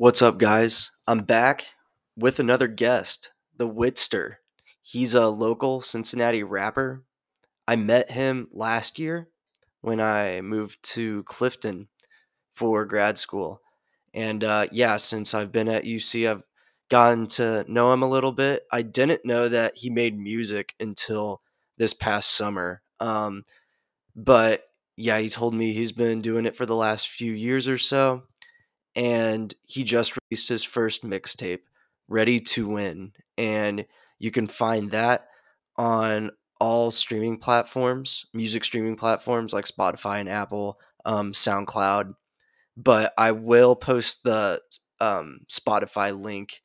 What's up, guys? I'm back with another guest, the Witster. He's a local Cincinnati rapper. I met him last year when I moved to Clifton for grad school. And uh, yeah, since I've been at UC, I've gotten to know him a little bit. I didn't know that he made music until this past summer. Um, but yeah, he told me he's been doing it for the last few years or so. And he just released his first mixtape, Ready to Win. And you can find that on all streaming platforms, music streaming platforms like Spotify and Apple, um, SoundCloud. But I will post the um, Spotify link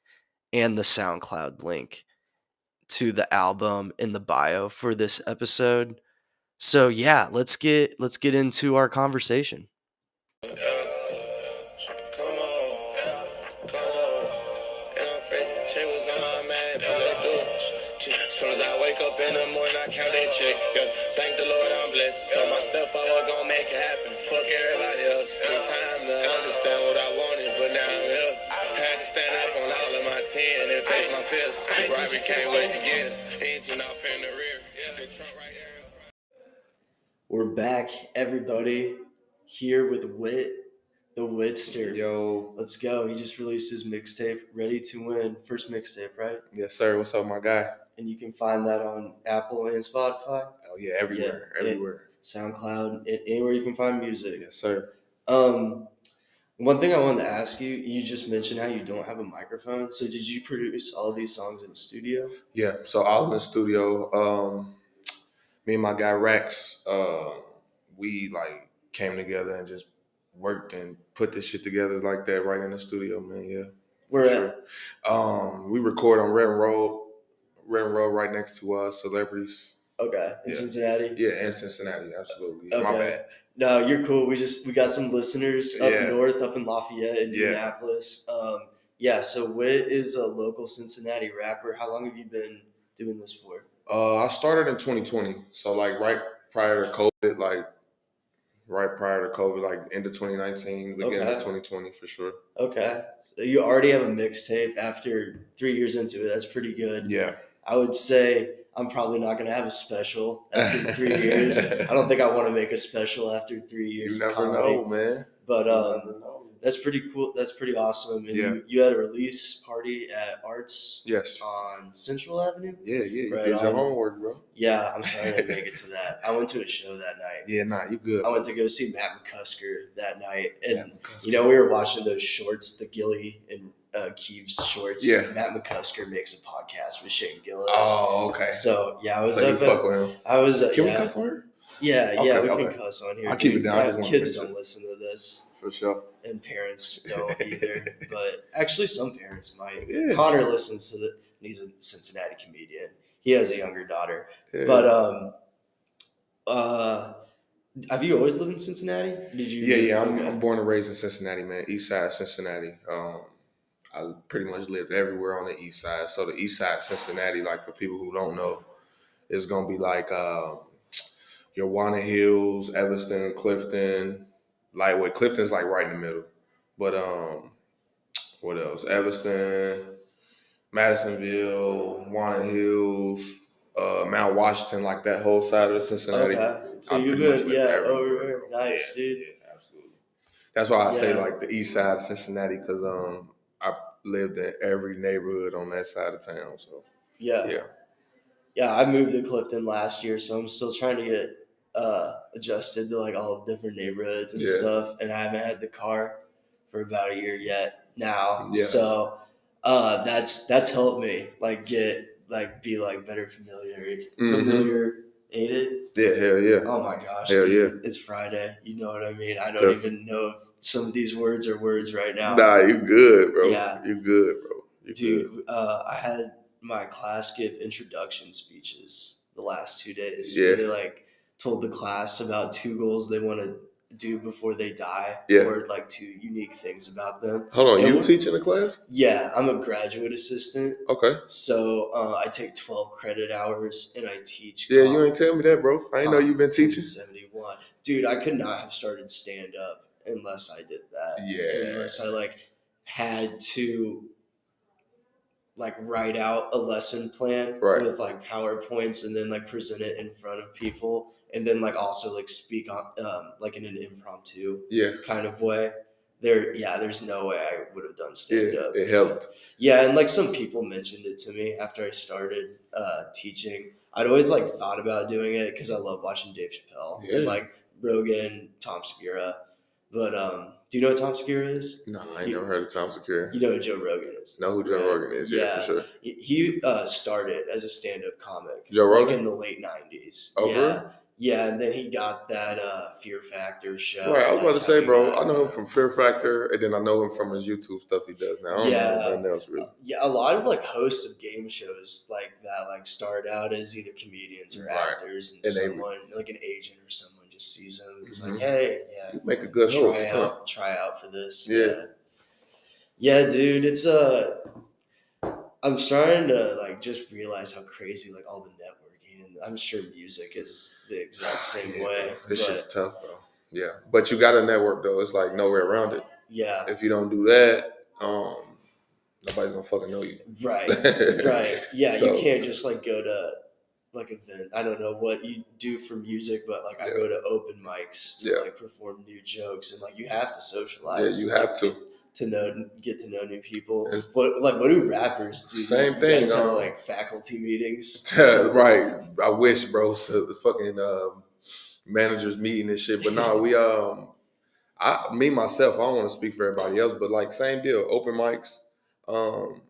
and the SoundCloud link to the album in the bio for this episode. So yeah, let's get let's get into our conversation. Soon as I wake up in the morning, I count that check. Yeah, thank the Lord I'm blessed. Tell myself I was gonna make it happen. Fuck everybody else. Took time to understand what I wanted, but now I'm here. Had to stand up on all of my ten and face my. Robert can't wait to guess. Engine off in the rear. We're back, everybody, here with Wit, the Witster. Yo, Let's go. He just released his mixtape, Ready to Win. First mixtape, right? yes sir. What's up, my guy? And you can find that on Apple and Spotify, Oh yeah, everywhere, Yeah, everywhere. SoundCloud, anywhere you can find music. Yes sir. Um, one thing I wanted to ask you, you just mentioned how you don't have a microphone. So did you produce all of these songs in the studio? Yeah. So all in the studio. Um, me and my guy Rex, uh, we like came together and just worked and put this shit together like that right in the studio, man. Yeah. Where Sure. at? Um, we record on Red Road, Red Road right next to uh celebrities. Okay, in Yeah. Cincinnati. Yeah, in Cincinnati, absolutely. My Okay. bad. No, you're cool. We just we got some listeners up Yeah. north, up in Lafayette, Yeah. Indianapolis. Um, yeah. So Wit is a local Cincinnati rapper. How long have you been doing this for? Uh, I started in 2020, so like right prior to COVID, like right prior to COVID, like end of 2019, beginning Okay. of 2020 for sure. Okay. So you already have a mixtape after three years into it. That's pretty good. Yeah, I would say I'm probably not going to have a special after three years. I don't think I want to make a special after three years. you never comedy. know, man. But um. That's pretty cool. That's pretty awesome. And Yeah. you, you had a release party at Arts Yes. on Central Avenue. Yeah, yeah. You Right did your homework, bro. Yeah, I'm sorry I didn't make it to that. I went to a show that night. Yeah, nah, you good. I went to go see Matt McCusker that night, and you know we were watching those shorts, the Gilly and uh, Keeves shorts. Yeah. Matt McCusker makes a podcast with Shane Gillis. Oh, okay. So yeah, I was So you up. fuck At, with him. I was. Uh, Can yeah, we cuss on? Yeah, yeah, Okay, we can cuss on here. I'll keep it down. I just Kids don't listen to this, For sure. and parents don't either. but actually, some parents might. Yeah. Connor listens to the. He's a Cincinnati comedian. He has a younger daughter. yeah. But um, uh, have you always lived in Cincinnati? Did you? yeah, yeah. I'm. I'm born and raised in Cincinnati, man. East side Cincinnati. Um, I pretty much lived everywhere on the east side. So the east side Cincinnati, like for people who don't know, is gonna be like um, your Walnut Hills, Evanston, Clifton. What Clifton's like right in the middle. But um, what else? Evanston, Madisonville, Walnut Hills, uh, Mount Washington, like that whole side of Cincinnati. Okay. So you've been yeah over. Nice, Yeah, dude. Yeah, absolutely. That's why I say like the east side of Cincinnati because um I lived in every neighborhood on that side of town. So Yeah. yeah, Yeah, I moved to Clifton last year, so I'm still trying to get uh, adjusted to like all the different neighborhoods and Yeah. stuff. And I haven't had the car for about a year yet now. Yeah. So uh, that's that's helped me like get like be like better familiar familiar aided. yeah, hell yeah. Oh my gosh, Hell dude, it's Friday. You know what I mean? I don't even know if some of these words are words right now. Nah, you good, bro. Yeah. you good, bro. You good. Dude, uh, I had my class give introduction speeches the last two days. Yeah. They like told the class about two goals they want to do before they die, Yeah. or like two unique things about them. Hold on, Yeah, you what- teaching a class? Yeah, I'm a graduate assistant, Okay. so uh, I take 12 credit hours and I teach. Yeah, you ain't tell me that, bro. I ain't know you've been teaching. 71. Dude, I could not have started stand up unless I did that. Yeah. Unless I like had to like write out a lesson plan Right. with like PowerPoints and then like present it in front of people and then like also like speak on um, like in an impromptu Yeah, kind of way. There, yeah, there's no way I would have done stand up. Yeah, it helped. Yeah, and like some people mentioned it to me after I started uh, teaching. I'd always like thought about doing it because I love watching Dave Chappelle Yeah. and like Rogan, Tom Segura. But um, do you know what Tom Segura is? No, I ain't You- never heard of Tom Segura. You know who Joe Rogan is. Know who Joe right? Rogan is? Yeah, Yeah. for sure. He- He uh, started as a stand-up comic. Joe like Rogan? in the late '90s. Oh, yeah? Yeah, and then he got that uh, Fear Factor show. Right, I was about to say, bro. I know him from Fear Factor, and then I know him from his YouTube stuff he does now. I don't Yeah. else really. Yeah, a lot of like hosts of game shows like that like start out as either comedians or Right. actors, and, And they- someone like an agent or someone just sees them. It's Mhm. like, hey, yeah, You make a good try host. huh? out, try out for this. Yeah. yeah, yeah, dude. It's uh, I'm starting to like just realize how crazy like all the networking, and I'm sure music is the exact same Yeah, way. This shit's tough, bro. Yeah, but you got to network though. It's like nowhere around it. yeah, If you don't do that, um, nobody's gonna fucking know you. right, right. Yeah, So- you can't just like go to like event. I don't know what you do for music, but like I go to open mics to Yeah. like perform new jokes, and like you have to socialize. Yeah, you like, have to. To know get to know new people. It's- What like what do rappers do? Same thing, guys have, um, like faculty meetings. right. I wish, bro. So the fucking um, managers meeting and shit. But no, we um, I me myself. I don't want to speak for everybody else, but like same deal. Open mics, um,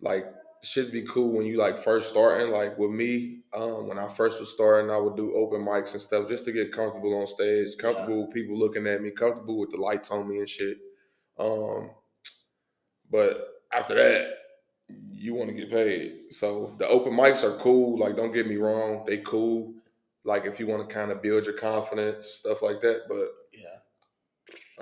like should be cool when you like first starting. Like with me, um, when I first was starting, I would do open mics and stuff just to get comfortable on stage, comfortable with people looking at me, comfortable with the lights on me and shit. Um, but after that, you want to get paid. So the open mics are cool. Like, don't get me wrong, they cool. Like, if you want to kind of build your confidence, stuff like that. But Yeah,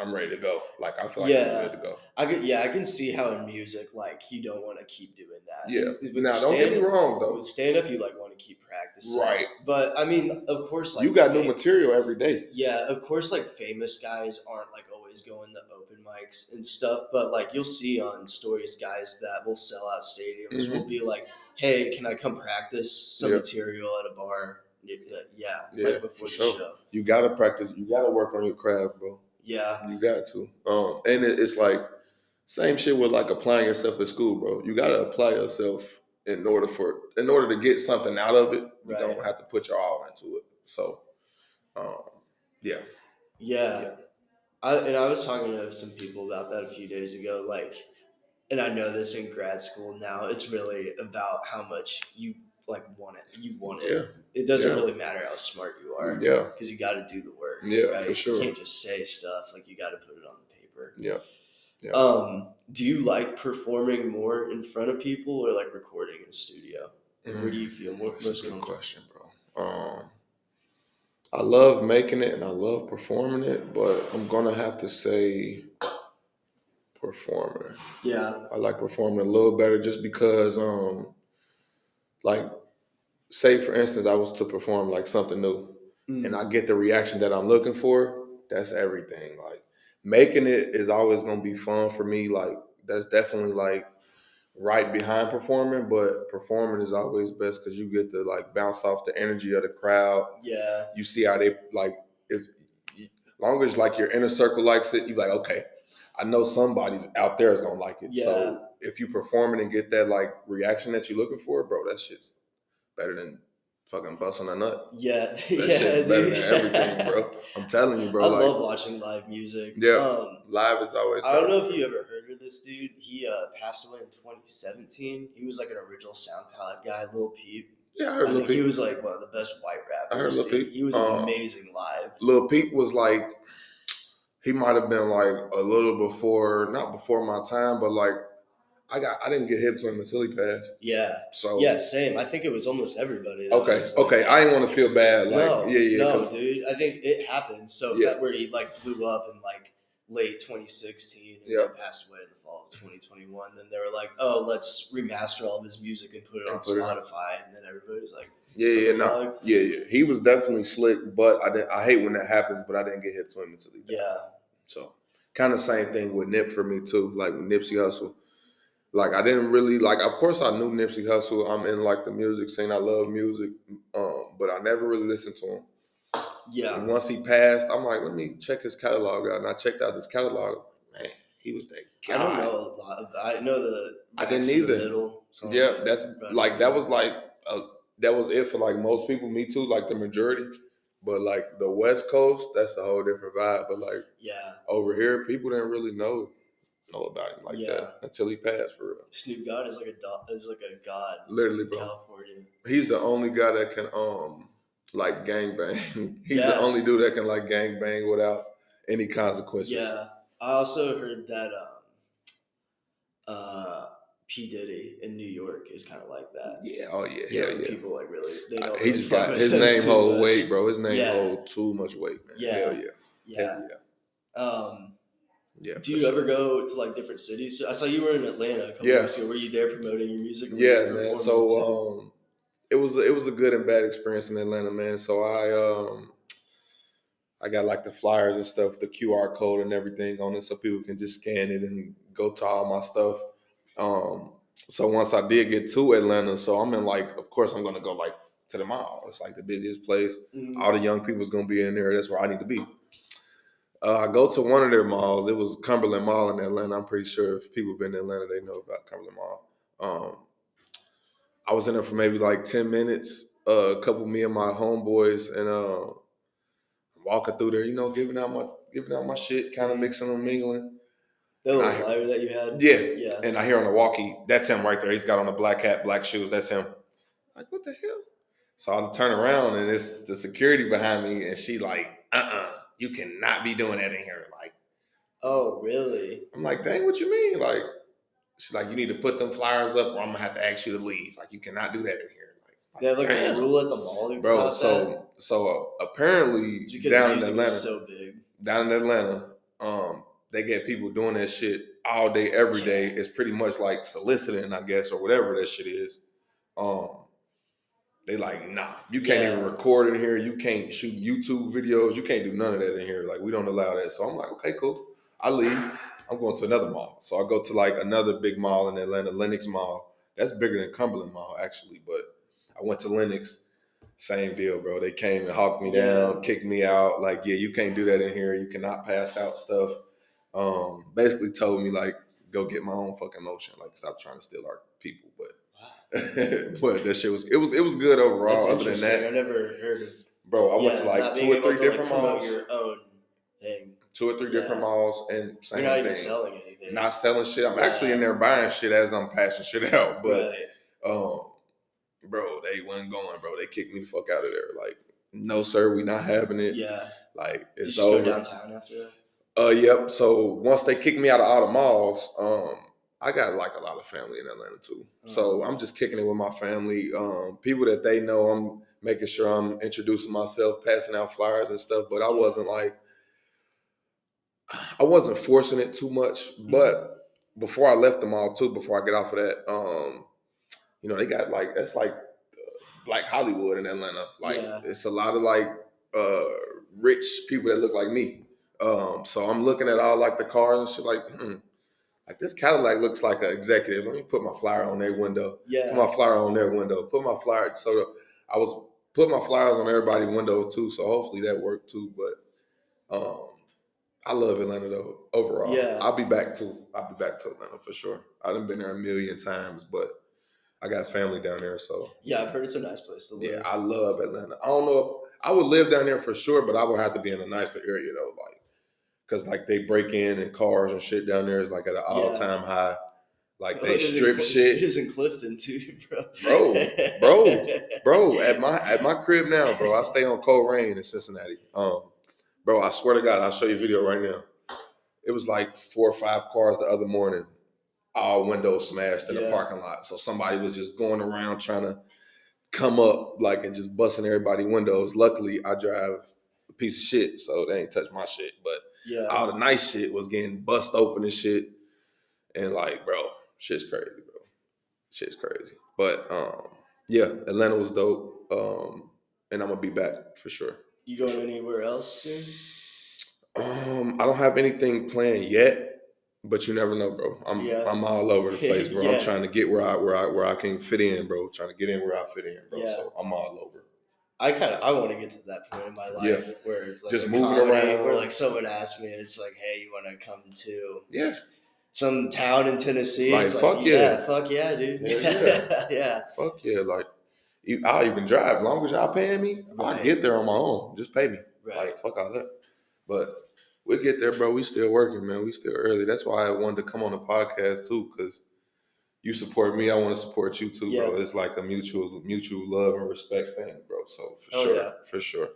I'm ready to go. Like, I feel like Yeah. I'm ready to go. I can. Yeah, I can see how in music, like you don't want to keep doing that. Yeah. With Now, don't get me wrong though. With stand up, you like want to keep practicing, Right. But I mean, of course, like you got new material every day. Yeah, of course, like famous guys aren't like always going open mics and stuff, but like you'll see on stories guys that will sell out stadiums Mhm. will be like, "Hey, can I come practice some Yeah. material at a bar?" Yeah, yeah, Yeah, like before for the sure. show. You got to practice. You got to work on your craft, bro. Yeah, You got to. Um, and it, it's like same shit with like applying yourself at school, bro. You got to apply yourself in order for in order to get something out of it. You Right. don't have to put your all into it. So, um, yeah. yeah. Yeah. I, and I was talking to some people about that a few days ago. Like, and I know this in grad school now. It's really about how much you like want it. You want it. Yeah. It doesn't Yeah. really matter how smart you are. Yeah. because you got to do the work. Yeah, right? for sure. You can't just say stuff like you got to put it on the paper. Yeah. Yeah. Um, do you like performing more in front of people or like recording in a studio? Where do you feel more, That's a most good comfortable? question, bro. Um, I love making it and I love performing it, but I'm gonna have to say performing. Yeah, I like performing a little better just because, um, like, say for instance, I was to perform like something new, Mm. and I get the reaction that I'm looking for. That's everything. Like, making it is always gonna be fun for me. Like, that's definitely like right behind performing, but performing is always best because you get to like bounce off the energy of the crowd. yeah, You see how they like if long as like your inner circle likes it, you like okay. I know somebody's out there is gonna like it. Yeah. So if you perform it and get that like reaction that you're looking for, bro, that shit's better than fucking busting a nut. yeah, That yeah, shit's better dude. than everything, bro. I'm telling you, bro. I like love watching live music. Yeah. Um, live is always. I don't know if you ever heard of this dude. He uh, passed away in 2017. He was like an original SoundCloud guy, Lil Peep. Yeah, I I heard Lil think he was like one of the best white rappers. I heard Lil dude. Peep. He was Uh, amazing live. Lil Peep was like, he might have been like a little before, not before my time, but like, I got, I didn't get hip to him until he passed. Yeah, So yeah, same. I think it was almost everybody. okay, like- okay. I didn't want to feel bad. Like, no, yeah, yeah. no, dude. I think it happened. So Yeah. that where he like blew up in like late 2016 and then passed away in the fall of 2021. Then they were like, oh, let's remaster all of his music and put it And on put it Spotify. And then everybody's like, yeah, yeah, no, yeah, yeah. He was definitely slick, but I didn't. I hate when that happens, but I didn't get hip to him until he died. yeah, So kind of same thing with Nip for me too, like with Nipsey Hussle. Like I didn't really like. Of course, I knew Nipsey Hussle. I'm in like the music scene. I love music, um, but I never really listened to him. Yeah. And once he passed, I'm like, let me check his catalog out. And I checked out his catalog. Man, he was that guy. I don't know a lot. I know the. I didn't Racks in the either. Middle song, Yeah, that's like that was like uh, that was it for like most people. Me too, like the majority. But like the West Coast, that's a whole different vibe. But like Yeah. over here, people didn't really know know about him like Yeah. that until he passed for real. Snoop Dogg is like a do- is like a god. Literally, bro. California. He's the only guy that can um like gang bang. He's Yeah. the only dude that can like gang bang without any consequences. Yeah. I also heard that um, uh, P Diddy in New York is kind of like that. Yeah, oh yeah, Yeah, hell yeah. people like really. They don't he just got his name hold much. weight, bro. His name Yeah. hold too much weight, man. Yeah. Hell yeah. Yeah. Hell yeah. Um, Yeah. do you sure. ever go to like different cities? I saw you were in Atlanta a couple Yeah. weeks ago. Were you there promoting your music? or Yeah, you man. So um it was it was a good and bad experience in Atlanta, man. So I um I got like the flyers and stuff, the QR code and everything on it so people can just scan it and go to all my stuff. Um so once I did get to Atlanta, so I'm in like of course I'm gonna go like to the mall. It's like the busiest place. Mm, all the young people's gonna be in there. That's where I need to be. Uh, I go to one of their malls. It was Cumberland Mall in Atlanta. I'm pretty sure if people been to Atlanta, they know about Cumberland Mall. Um, I was in there for maybe like ten minutes. Uh, a couple me and my homeboys and uh, walking through there, you know, giving out my giving out my shit, kind of mixing and mingling. that little flyer that you had. Yeah, Yeah. and I hear on the walkie, that's him right there. He's got on a black hat, black shoes. That's him. Like, what the hell? So I turn around and it's the security behind me, and she like, uh uh you cannot be doing that in here. Like, Oh, really? I'm like, dang, what you mean? Like, she's like, you need to put them flyers up, or I'm gonna have to ask you to leave. Like, you cannot do that in here. Like, have like a rule at the mall, bro. So, so uh, apparently down in Atlanta, so big. down in Atlanta, um, they get people doing that shit all day, every day. It's pretty much like soliciting, I guess, or whatever that shit is. Um, they like, nah, you can't Yeah. even record in here. You can't shoot YouTube videos. You can't do none of that in here. Like, we don't allow that. So I'm like, okay, cool. I leave. I'm going to another mall. So I go to like another big mall in Atlanta, Lenox Mall. That's bigger than Cumberland Mall, actually. But I went to Lenox. Same deal, bro. They came and hawked me down, Yeah. kicked me out. Like, yeah, you can't do that in here. You cannot pass out stuff. Um, basically told me like, go get my own fucking motion. Like, stop trying to steal our people. But but that shit was it was it was good overall. That's other than interesting. I that, never heard of. bro, I went to like two or three like, different promote malls. Your own thing. Two or three different malls and same You're not thing. even selling anything. Not selling shit. I'm actually in there buying shit as I'm passing shit out. But Right. um, bro, they wasn't going, bro. They kicked me the fuck out of there. Like, no, sir, we not having it. yeah. Like, Did it's you go over. downtown after that? Uh, yep. So once they kicked me out of all the malls, um, I got like a lot of family in Atlanta too. So I'm just kicking it with my family. Um, people that they know, I'm making sure I'm introducing myself, passing out flyers and stuff. But I wasn't like, I wasn't forcing it too much. But before I left the mall too, before I get off of that, um, you know, they got like that's like uh, Black Hollywood in Atlanta. Like Yeah. it's a lot of like uh rich people that look like me. Um, so I'm looking at all like the cars and shit, like, hmm, like this Cadillac looks like an executive. Let me put my flyer on their window. Yeah. Put my flyer on their window. Put my flyer. So the, I was putting my flyers on everybody's window too. So hopefully that worked too. But um, I love Atlanta though. Overall, Yeah. I'll be back too. I'll be back to Atlanta for sure. I done been there a million times, but I got family down there, so Yeah, I've heard it's a nice place to live. yeah, I love Atlanta. I don't know. If, I would live down there for sure, but I would have to be in a nicer area though, like because like they break in and cars and shit down there is like at an all time high. Like they strip shit, It is in Clifton too, bro. Bro, bro, bro. At my at my crib now, bro. I stay on Colerain in Cincinnati. Um, bro, I swear to God, I'll show you a video right now. It was like four or five cars the other morning, all windows smashed in the parking lot. So somebody was just going around trying to come up like and just busting everybody windows. Luckily, I drive a piece of shit, so they ain't touch my shit. But Yeah. all the nice shit was getting bust open and shit. And like, bro, shit's crazy, bro. Shit's crazy. But um, yeah, Atlanta was dope. Um, and I'm gonna be back for sure. You going anywhere else soon? Um, I don't have anything planned yet, but you never know, bro. I'm Yeah. I'm all over the place, bro. Yeah. I'm trying to get where I where I where I can fit in, bro. Trying to get in where I fit in, bro. Yeah. So I'm all over. I kind of I want to get to that point in my life Yeah. where it's like Just moving comedy, around. Where like someone asks me, it's like, hey, you want to come to Yeah. some town in Tennessee? Like, it's like, fuck yeah. fuck yeah, dude. Hell yeah. yeah. Fuck yeah. Like I'll even drive. As long as y'all paying me, I'll get there on my own. Just pay me. Right. Like fuck all that. But we get there, bro. We still working, man. We still early. That's why I wanted to come on the podcast too, because you support me. I want to support you too, bro. It's like a mutual mutual love and respect thing, bro. So for Oh, sure, yeah. for sure.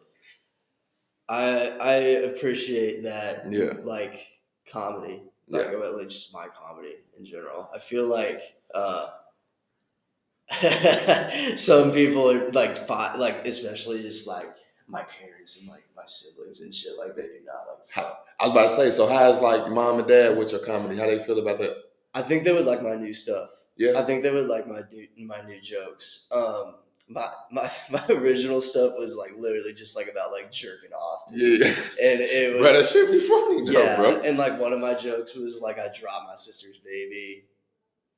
I I appreciate that. Yeah. Like comedy. Like, Yeah. like just my comedy in general. I feel like uh some people are like like especially just like my parents and like my siblings and shit like they do not like fuck. I was about to say, so how's like mom and dad with your comedy? How they feel about that? I think they would like my new stuff. Yeah. I think they would like my new my new jokes. Um my, my my original stuff was like literally just like about like jerking off, dude. Yeah. and it was bro, that should be funny, though, yeah, bro. and like one of my jokes was like I dropped my sister's baby.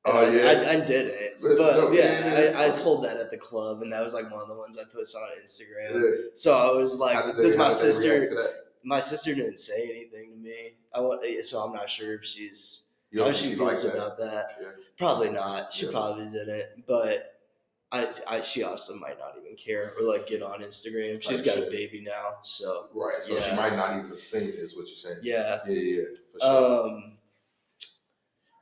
And Oh, I, yeah. I, I did it, That's but. Yeah, I, I told that at the club, and that was like one of the ones I posted on Instagram. Yeah. So I was like, they- "Does my sister?" react to that? My sister didn't say anything to me. I want, so I'm not sure if she's You how don't she feels like about that. Yeah. Probably not. She Yeah. probably didn't, but. I, I, she also might not even care or like get on Instagram. She's got a baby now, so Right. So she might not even have seen it, is what you're saying. yeah. Yeah, yeah, yeah. For sure. Um,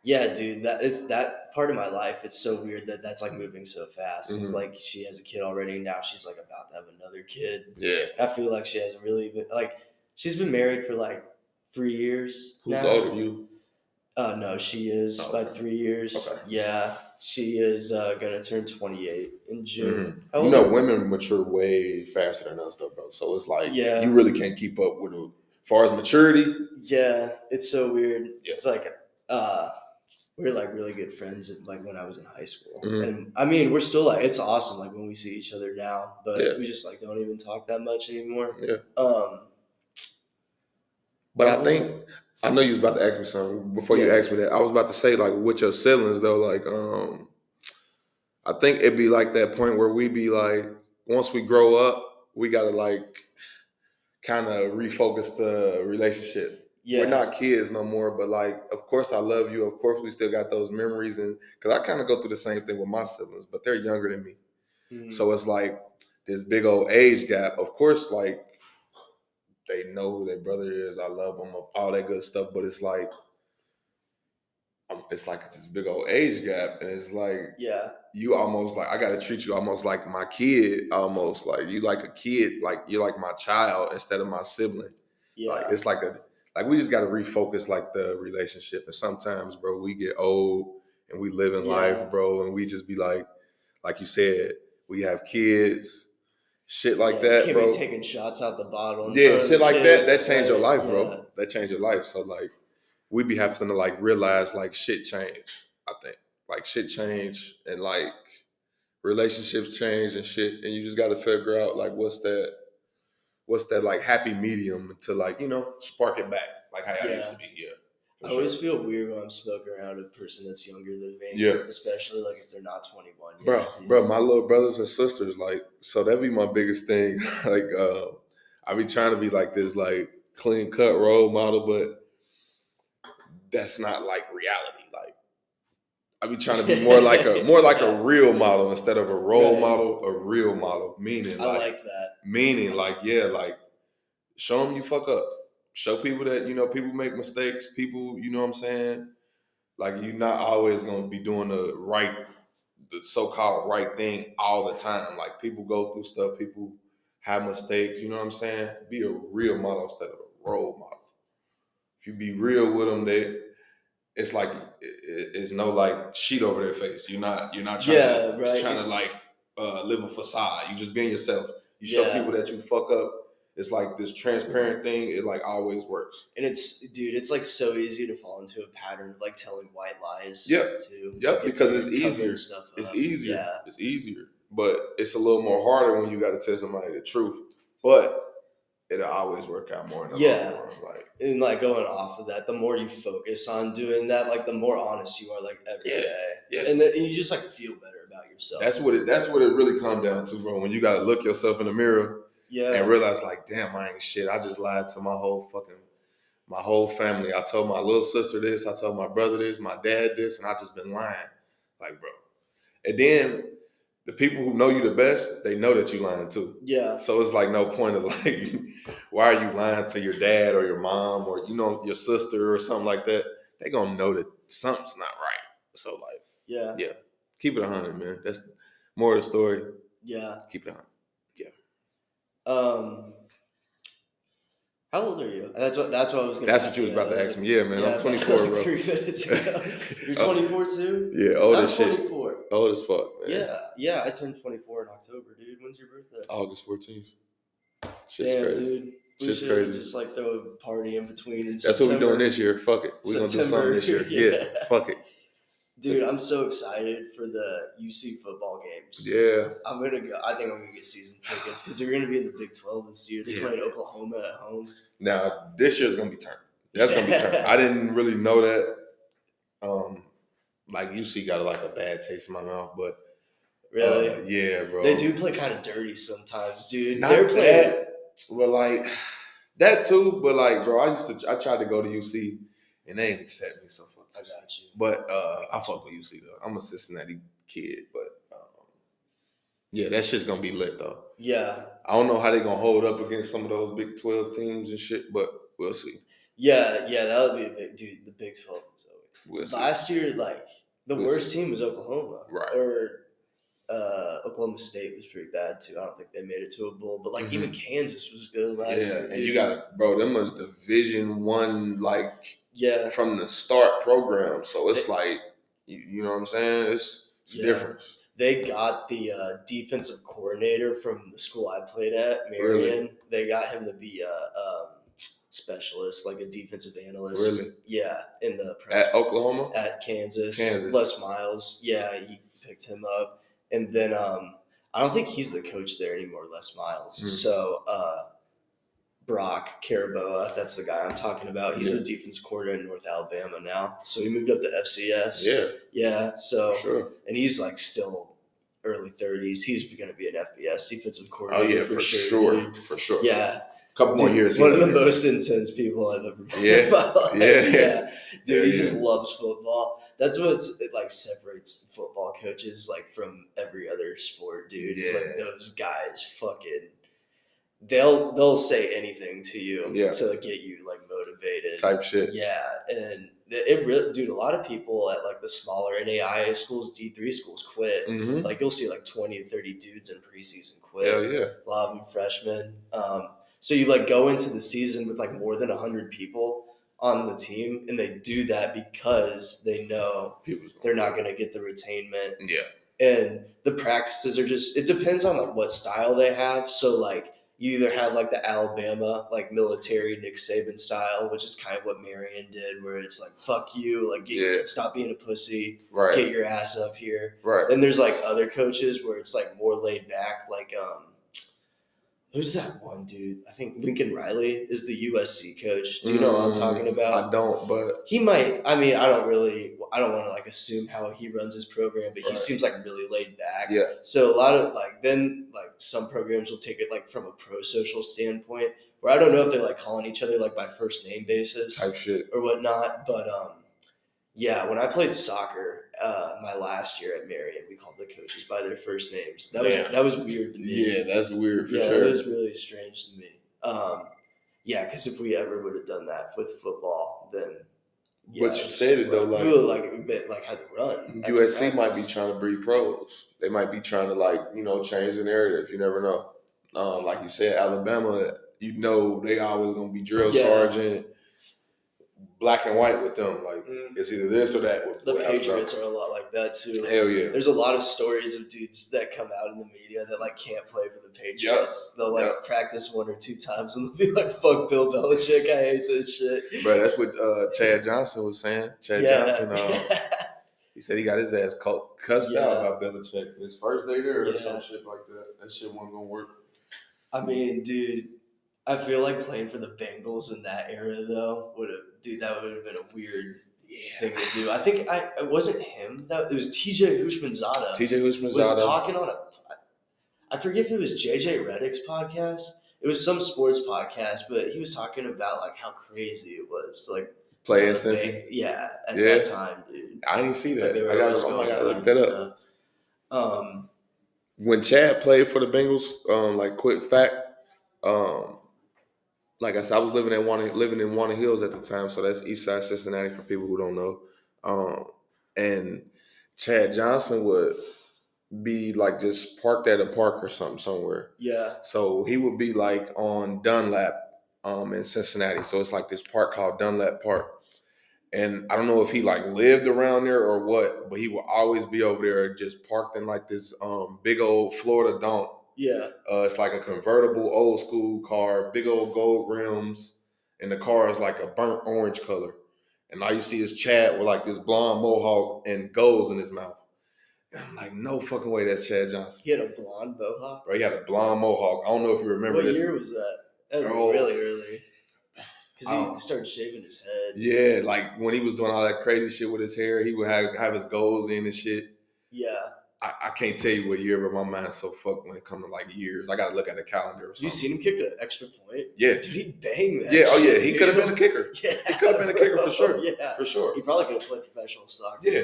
yeah, dude, that it's that part of my life. It's so weird that that's like moving so fast. It's Mhm. like she has a kid already, and now she's like about to have another kid. yeah. I feel like she hasn't really been like she's been married for like three years. Who's now. older, you? Uh, no, she is Oh, by three years. Okay. Yeah, she is uh, gonna turn twenty eight in June. How You know, women mature way faster than us, though, bro. So it's like, Yeah. you really can't keep up with it. As far as maturity, Yeah, it's so weird. Yeah. It's like uh we are like really good friends at, like when I was in high school. Mhm. And I mean we're still like it's awesome like when we see each other now, but Yeah. we just like don't even talk that much anymore. yeah. Um But I was think I know you was about to ask me something before you asked me that. I was about to say like with your siblings though, like um, I think it'd be like that point where we be like, once we grow up, we gotta like kind of refocus the relationship. yeah. We're not kids no more, but like, of course I love you. Of course we still got those memories, and because I kind of go through the same thing with my siblings, but they're younger than me. Mhm. So it's like this big old age gap. Of course, like they know who their brother is. I love them, all that good stuff. But it's like, um, it's like this big old age gap, and it's like yeah. you almost like I gotta treat you almost like my kid, almost like you like a kid, like you're like my child instead of my sibling. Yeah. Like it's like a like we just gotta refocus like the relationship. And sometimes, bro, we get old and we live in Yeah. life, bro, and we just be like, like you said, we have kids, shit like Yeah, that, bro. be taking shots out the bottle. Yeah, shit like that. That changed change your life, bro. yeah. That changed your life. So like, we be having to like realize like shit change. I think like shit change and like relationships change and shit, and you just got to figure out like what's that, what's that like happy medium to like you know spark it back like how I used to be. Yeah. For I sure. always feel weird when I'm smoking around a person that's younger than me. Yeah. Especially like if they're not 21 yet. bro, you bro, my little brothers and sisters, like, so that'd be my biggest thing. like, uh, I be trying to be like this, like, clean cut role model, but that's not like reality. Like, I be trying to be more like a more like a real model instead of a role Right. model, a real model. Meaning, I like, like that. meaning, like, yeah, like, show them you fuck up. Show people that you know people make mistakes. People, you know what I'm saying. Like, you're not always gonna be doing the right the so-called right thing all the time. Like people go through stuff, people have mistakes. You know what I'm saying? Be a real model instead of a role model. If you be real with them, that it's like it, it- it's no like sheet over their face. You're not you're not trying Yeah, to right. trying to like uh, live a facade. You just being yourself. You show Yeah. people that you fuck up. It's like this transparent thing. It like always works. And it's, dude, it's like so easy to fall into a pattern of like telling white lies. Yep. Too. Yep, because it's easier. Stuff It's up. easier. Yeah. It's easier. But it's a little more harder when you got to tell somebody the truth. But it'll always work out more in the Yeah. long run. Like and like going off of that, the more you focus on doing that, like the more honest you are, like every Yeah, day, yeah. and then you just like feel better about yourself. that's what it that's what it really comes down to, bro. When you gotta look yourself in the mirror yeah, and realize like, damn, I ain't shit. I just lied to my whole fucking my whole family. I told my little sister this, I told my brother this, my dad this, and I just been lying. Like, bro. And then the people who know you the best, they know that you lying too. yeah, So it's like no point of like, why are you lying to your dad or your mom or you know your sister or something like that? They gonna know that something's not right. So like, yeah, yeah, keep it a hundred, man. That's more of the story. yeah. Keep it a hundred. Um, how old are you? That's what. That's what I was. Gonna That's what you was about to ask me. Yeah, man. Yeah, I'm 24, like bro. Three minutes ago. You're 24 too. Yeah, old as shit. 24. Old as fuck, man. Yeah, yeah. I turned 24 in October, dude. When's your birthday? August 14th. Shit's Damn, crazy. dude. We Shit's crazy. Just like throw a party in between. And That's what we're doing this year. Fuck it. We're gonna do something this year. Yeah. Yeah. Fuck it. Dude, I'm so excited for the UC football games. Yeah. I'm gonna go. I think I'm gonna get season tickets because they're gonna be in the Big 12 this year. They're Yeah. playing Oklahoma at home. Now this year's gonna be turned. That's gonna be turned. I didn't really know that. Um, like UC got like a bad taste in my mouth, but Really? uh, yeah, bro. They do play kind of dirty sometimes, dude. Not They're playing. that, but like that too. But like, bro, I used to. I tried to go to UC, and they ain't accept me. So fuck I got you. But uh, I fuck with UC though. I'm a Cincinnati kid, but um, yeah, that shit's gonna be lit though. Yeah, I don't know how they gonna hold up against some of those Big Twelve teams and shit, but we'll see. yeah, yeah. That would be a big dude. The Big 12 was always. We'll. Last year, like the We'll worst see. team was Oklahoma, Right. Or uh, Oklahoma State was pretty bad too. I don't think they made it to a bowl, but like even Kansas was good last Mm-hmm. Yeah, year. and you got bro, them was Division One like yeah, from the start program. So it's like you, you know what I'm saying? It's it's Yeah. a difference. they got the uh, defensive coordinator from the school I played at, Marion. They got him to be a um, specialist, like a defensive analyst. Really? Yeah, in the press At Oklahoma? at Kansas. Kansas. Les Miles. Yeah, he picked him up. And then um, I don't think he's the coach there anymore, Les Miles. Hmm. So uh, Brock Caraboa, that's the guy I'm talking about. He's Yeah. the defense coordinator in North Alabama now. So he moved up to FCS. Yeah, Yeah. So sure. and he's like still early 30s. He's going to be an FBS defensive coordinator. Oh yeah, for, sure. dude. For sure. Yeah, A couple more Dude, years. One of the most intense people I've ever met. Yeah. in my life. Yeah. yeah. Dude, he Yeah, just loves football. That's what it like separates football coaches like from every other sport, dude. It's like those guys fucking they'll they'll say anything to you Yeah. to get you like motivated. type shit. Yeah, and it really, dude. A lot of people at like the smaller NAIA schools, D three schools quit. Mm-hmm. Like you'll see like twenty to thirty dudes in preseason quit. Hell yeah. A lot of them freshmen. Um, so you like go into the season with like more than hundred people on the team, and they do that because they know they're not going to get the retainment Yeah. and the practices are just it depends on like what style they have so like you either have like the alabama like military nick saban style which is kind of what marion did where it's like fuck you like get, Yeah. stop being a pussy Right. get your ass up here right. then there's like other coaches where it's like more laid back like um who's that one dude i think lincoln riley is the usc coach do you know what i'm talking Mm, about I don't, but he might i mean i don't really i don't want to like assume how he runs his program but he Right. seems like really laid back yeah. so a lot of like then like some programs will take it like from a pro social standpoint where i don't know if they're like calling each other like by first name basis Type shit. or whatnot but um yeah when i played soccer uh my last year at marion we called the coaches by their first names that was Yeah. that was weird to me Yeah, that's weird for yeah, sure. it was really strange to me. Um, yeah, because if we ever would have done that with football, then. But you said it, though, like- would like bit like had to run. USC might be trying to breed pros. They might be trying to like you know change the narrative. You never know. Um, like you said, Alabama, you know they always gonna be drill Yeah. sergeant, black and white with them. Like Mm. it's either this or that. With, The. Patriots are a lot like that too. Hell yeah. There's a lot of stories of dudes that come out in the media that like can't play for the Patriots. They'll like Yep. practice one or two times and they'll be like, "Fuck Bill Belichick, I hate this shit." Bro, that's what uh, Chad Johnson was saying. Chad yeah. Johnson, uh, he said he got his ass cussed out Yeah. by Belichick his first day there or Yeah. some shit like that. That shit wasn't gonna work. I mean, dude, I feel like playing for the Bengals in that era though would have dude that would have been a weird Yeah. thing to do. I think I it wasn't him that it was TJ Houshmandzadeh TJ was Houshmandzadeh. talking on a I forget if it was JJ Redick's podcast. It was some sports podcast, but he was talking about like how crazy it was to like Play at Cincy. Yeah, at Yeah. that time, dude. I didn't see that. were I got. always Oh my god, look that up. Um, when Chad played for the Bengals, um, like quick fact, um, like I said, I was living at one living in Walnut Hills at the time, so that's East Side Cincinnati for people who don't know. Um, and Chad Johnson would be like just parked at a park or something somewhere. yeah, So he would be like on Dunlap um, in Cincinnati. So it's like this park called Dunlap Park. And I don't know if he like lived around there or what, but he would always be over there just parked in like this um, big old Florida Donk. Yeah, Uh, it's like a convertible old school car, big old gold rims, and the car is like a burnt orange color. And all you see is Chad with like this blonde mohawk and goals in his mouth. And I'm like, no fucking way, that's Chad Johnson. he had a blonde mohawk. Bro, he had a blonde mohawk. I don't know if you remember what this. year was that? That was really early. Because he Oh. started shaving his head. Yeah, like when he was doing all that crazy shit with his hair, he would have have his goals in and shit. Yeah. I, I can't tell you what year, but my mind's so fucked when it comes to like years. I gotta look at the calendar or You seen him kick the extra point? Yeah, Dude, he banged that. yeah, oh yeah, he could have been a kicker Yeah, He could have been a kicker for sure. Yeah, for sure. he probably could have played professional soccer. Yeah,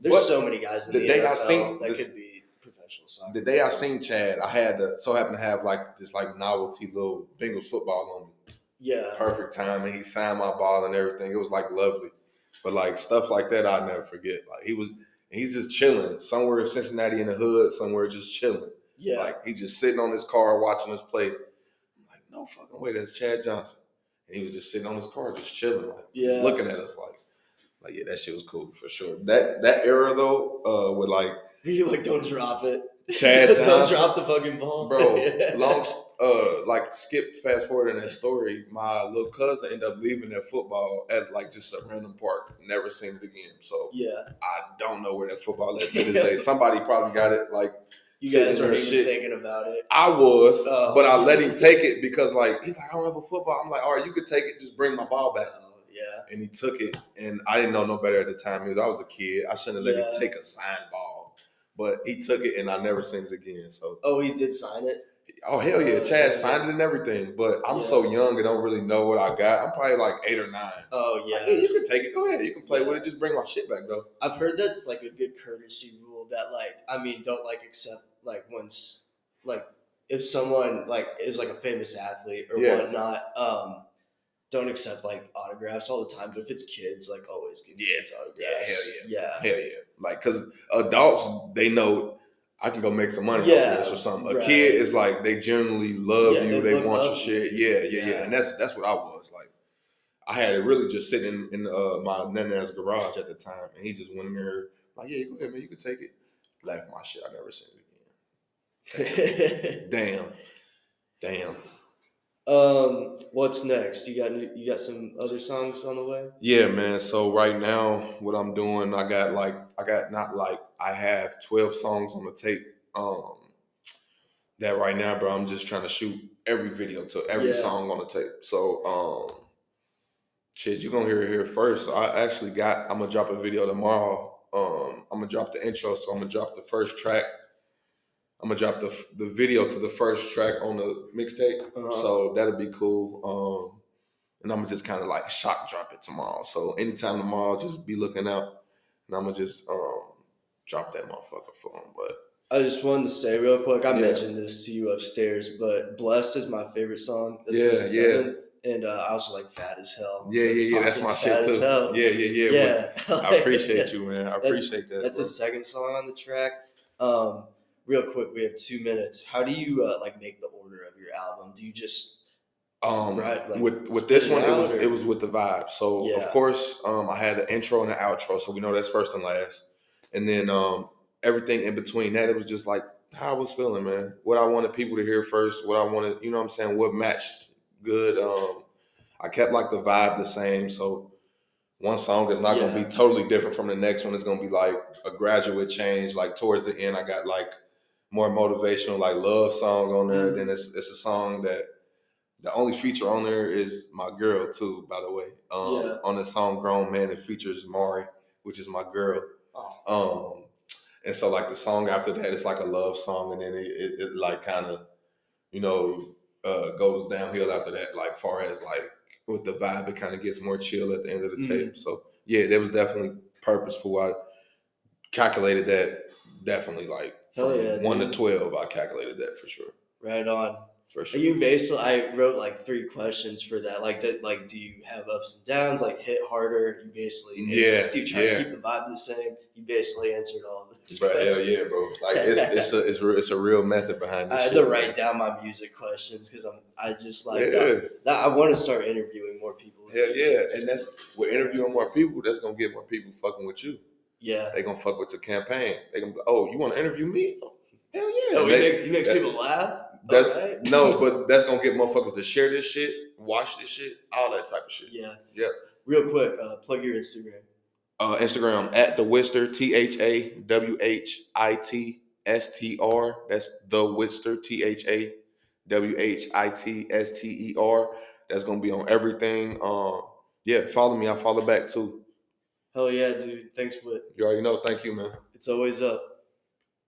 there's But so many guys in the the, day I seen that this- could be professional soccer. the day I seen Chad, I had to, so happened to have like this like novelty little Bengals football on me. yeah, Perfect time, and he signed my ball and everything. It was like lovely, but like stuff like that, I never forget. Like he was, he's just chilling somewhere in Cincinnati in the hood, somewhere just chilling. yeah, Like he's just sitting on his car watching us play. I'm like, no fucking way, that's Chad Johnson. And he was just sitting on his car, just chilling, like Yeah. just looking at us like, like yeah, that shit was cool for sure. That that era though, uh, with like you like don't drop it. Chad Johnson. don't drop the fucking ball, bro, long uh like skip fast forward in that story, my little cousin ended up leaving that football at like just a random park. Never seen it again. So Yeah, I don't know where that football is to this day. Somebody probably got it like you guys in weren't even shit. thinking about it. I was, Oh. but I let him take it because like he's like, I don't have a football. I'm like, all right, you could take it, just bring my ball back. Oh, yeah, And he took it, and I didn't know no better at the time. Because I was a kid, I shouldn't have let Yeah. him take a signed ball. But he took it, and I never seen it again. So, oh, he did sign it. Oh hell yeah, Oh, Chad signed it and everything. But I'm Yeah. so young and don't really know what I got. I'm probably like eight or nine. Oh Like, yeah, yeah, you can take it. Go ahead, you can play Yeah. with it. Just bring my shit back though. I've heard that's like a good courtesy rule that like I mean don't like accept like once like if someone like is like a famous athlete or whatnot, um, don't accept like autographs all the time. But if it's kids, like always give Yeah. kids autographs. Yeah, hell yeah, yeah. Hell yeah, like because adults they know. I can go make some money off Yeah, of this or something. A right. kid is like they generally love Yeah, you, they they, want your shit. Yeah, yeah, yeah, Yeah. And that's that's what I was like. I had it really just sitting in, in uh, my nana's garage at the time, and he just went in there like, "Yeah, go ahead, man, you can take it." Left my shit. I never seen it again. Damn, damn. Um, what's next? You got new, you got some other songs on the way? Yeah, man. So right now, what I'm doing, I got like, I got not like, I have 12 songs on the tape. Um, that right now, bro, I'm just trying to shoot every video to every Yeah. song on the tape. So, um, shit, you're gonna hear it here first. So I actually got, I'm gonna drop a video tomorrow. Um, I'm gonna drop the intro, so I'm gonna drop the first track. I'm gonna drop the the video to the first track on the mixtape. Uh-huh. So that'll be cool. Um, and I'm gonna just kind of like shock drop it tomorrow. So anytime tomorrow, just be looking out, and I'm gonna just um drop that motherfucker for him. But I just wanted to say real quick. I Yeah. mentioned this to you upstairs, but "Blessed" is my favorite song. This Yeah, is yeah. and uh, I was like "Fat as Hell." yeah, yeah, yeah, that's my shit too. Hell. Yeah, yeah, yeah. yeah. I appreciate you, man. I appreciate that. That's bro. the second song on the track. Um, real quick, we have two minutes. How do you uh, like make the order of your album? Do you just Um, Right, like, with with this one, it it was or- it was with the vibe. So Yeah. of course, um, I had the intro and the outro, so we know that's first and last, and then um, everything in between that, it was just like how I was feeling, man. What I wanted people to hear first, what I wanted, you know, what I'm saying, what matched good. Um, I kept like the vibe the same, so one song is not gonna be totally different from the next one. It's gonna be like a graduate change. Like towards the end, I got like more motivational, like love song on there. Mhm. Then it's it's a song that the only feature on there is my girl too. By the way, um, Yeah. on the song "Grown Man," it features Mari, which is my girl. Oh. Um, and so like the song after that, it's like a love song, and then it, it, it like kind of, you know, uh, goes downhill after that. Like far as like with the vibe, it kind of gets more chill at the end of the Mhm. tape. So yeah, that was definitely purposeful. I calculated that definitely like Hell from yeah, one dude. to twelve. I calculated that for sure, Right on. for Are sure. you basically? I wrote like three questions for that. Like, did, like, do you have ups and downs? Like, hit harder? You basically, Yeah, Do you try yeah. to keep the vibe the same? You basically answered all of these Bro, hell yeah, bro! Like it's it's a it's, re- it's a real method behind this. I had shit, to man. write down my music questions because I'm. I just like. yeah, I, want to start interviewing more people. hell yeah, and that's we're interviewing more people. That's gonna get more people fucking with you. Yeah. They gonna fuck with your campaign. They gonna oh, you want to interview me? Hell yeah. Oh, you They- make, you make that- people laugh. that's- right. no, but that's gonna get motherfuckers to share this shit, watch this shit, all that type of shit. Yeah. Yeah. Real quick, uh, plug your Instagram. Uh, Instagram at the Whitster T H A W H I T S T R. That's the Whitster T H A W H I T S T E R. That's gonna be on everything. Um, yeah, follow me. I follow back too. Hell yeah, dude. Thanks, Whit. You already know. Thank you, man. It's always up.